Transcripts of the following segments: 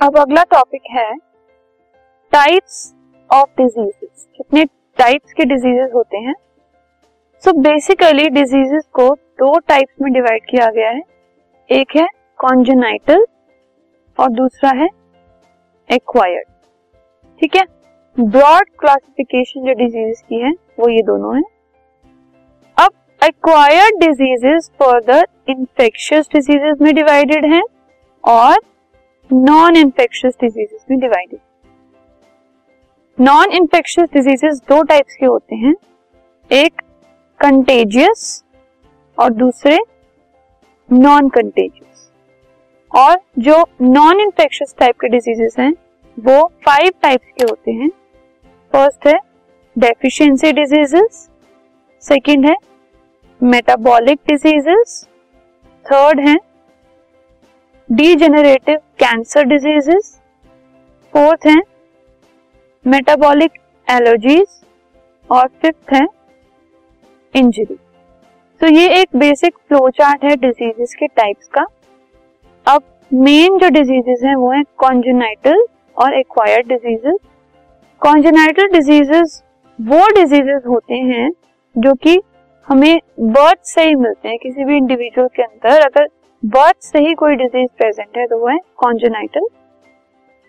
अब अगला टॉपिक है टाइप्स ऑफ़ डिजीजेस कितने टाइप्स के डिजीजेस होते हैं? सो बेसिकली डिजीजेस को दो टाइप्स में डिवाइड किया गया है। एक है कॉन्जेनाइटल और दूसरा है एक्वायर्ड ठीक है? ब्रॉड क्लासिफिकेशन जो डिज़ीज़ की है, वो ये दोनों है। अब acquired diseases further infectious diseases में डिवाइडेड हैं और नॉन इंफेक्शियस डिजीजेस में डिवाइडेड नॉन इंफेक्शियस डिजीजेस दो टाइप्स के होते हैं। एक कंटेजियस और दूसरे नॉन कंटेजियस और जो नॉन इंफेक्शियस टाइप के डिजीजेस हैं, वो फाइव टाइप्स के होते हैं। फ़र्स्ट है डेफिशिएंसी डिजीजेस सेकंड है मेटाबॉलिक डिजीजेस थर्ड है डीजेनरेटिव कैंसर डिजीजेस फोर्थ है मेटाबॉलिक एलर्जीज और फिफ्थ है इंजरी तो ये एक बेसिक फ्लो चार्ट है डिजीजेस के टाइप्स का. अब मेन जो डिजीजेस हैं वो है कॉन्जेनाइटल और एक्वायर्ड डिजीजेस कॉन्जेनाइटल डिजीजेस वो डिजीजेस होते हैं जो कि हमें बर्थ से ही मिलते हैं किसी भी इंडिविजुअल के अंदर. अगर बर्थ से ही कोई डिज़ीज़ प्रेजेंट है तो वो है कॉन्जेनाइटल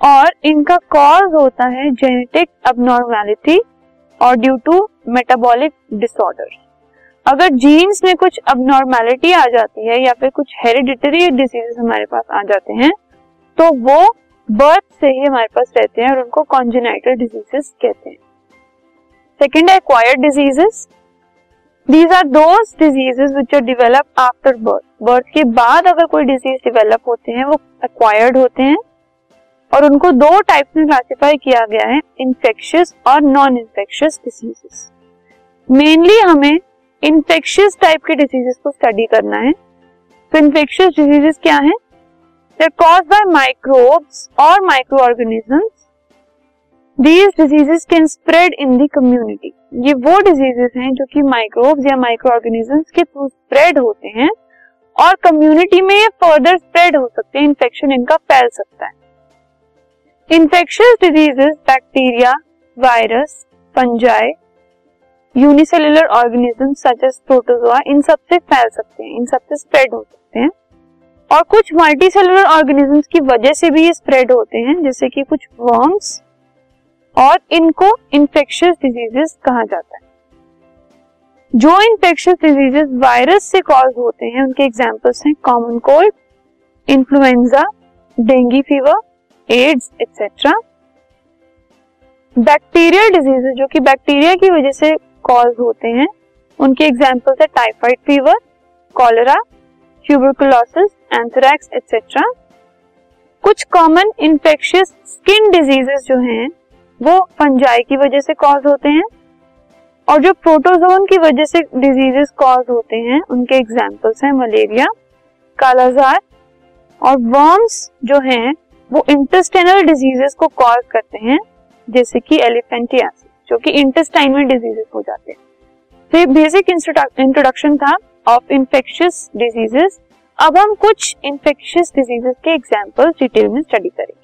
और इनका कॉज होता है जेनेटिक अबनॉर्मेलिटी और ड्यू टू मेटाबॉलिक डिसऑर्डर अगर जीन्स में कुछ अबनॉर्मेलिटी आ जाती है या फिर कुछ हेरिडिटरी डिजीजेस हमारे पास आ जाते हैं तो वो बर्थ से ही हमारे पास रहते हैं और उनको कॉन्जेनाइटल डिजीजेस कहते हैं. सेकेंड है acquired diseases these are those diseases which are develop after birth birth के बाद अगर कोई डिज़ीज़ डिवेलप होते हैं, वो एक्वायर्ड होते हैं, और उनको दो टाइप में क्लासिफाई किया गया है इन्फेक्शियस और नॉन इन्फेक्शियस डिजीजेस मेनली हमें इन्फेक्शियस टाइप के डिजीजेस को स्टडी करना है तो इन्फेक्शियस डिजीजेस क्या है They're caused by microbes or microorganisms. These diseases can spread in the community. ये वो डिजीजेस हैं जो कि माइक्रोब्स या माइक्रो ऑर्गेनिजम्स के थ्रू स्प्रेड होते हैं और कम्युनिटी में ये फर्दर स्प्रेड हो सकते हैं इन्फेक्शन इनका फैल सकता है। Infectious diseases bacteria virus fungi unicellular organism such as protozoa इन सबसे फैल सकते हैं, इन सबसे स्प्रेड हो सकते हैं। और कुछ मल्टी सेलुलर ऑर्गेनिजम्स की वजह से भी ये स्प्रेड होते हैं, जैसे कि कुछ वर्म्स और इनको इन्फेक्शियस डिजीजेस कहा जाता है। जो इन्फेक्शियस डिजीजेस वायरस से कॉज होते हैं, उनके एग्जाम्पल्स हैं common cold influenza dengue fever AIDS etcetera bacterial diseases जो कि बैक्टीरिया की वजह से कॉज होते हैं, उनके एग्जाम्पल्स है typhoid fever cholera tuberculosis anthrax etcetera कुछ कॉमन इन्फेक्शियस स्किन डिजीजेस जो हैं, वो फंजाई की वजह से कॉज होते हैं और जो प्रोटोजोन की वजह से डिजीजेस कॉज होते हैं, उनके एग्जांपल्स हैं मलेरिया कालाजार और वर्म्स जो हैं, वो इंटेस्टाइनल डिजीजेस को कॉज करते हैं, जैसे कि एलिफेंटियासिस जो कि इंटेस्टाइन में डिजीजेस हो जाते हैं। तो ये बेसिक इंट्रोडक्शन था ऑफ़ इन्फेक्शियस डिजीजेस अब हम कुछ इन्फेक्शियस डिजीजेस के एग्जांपल डिटेल में स्टडी करेंगे।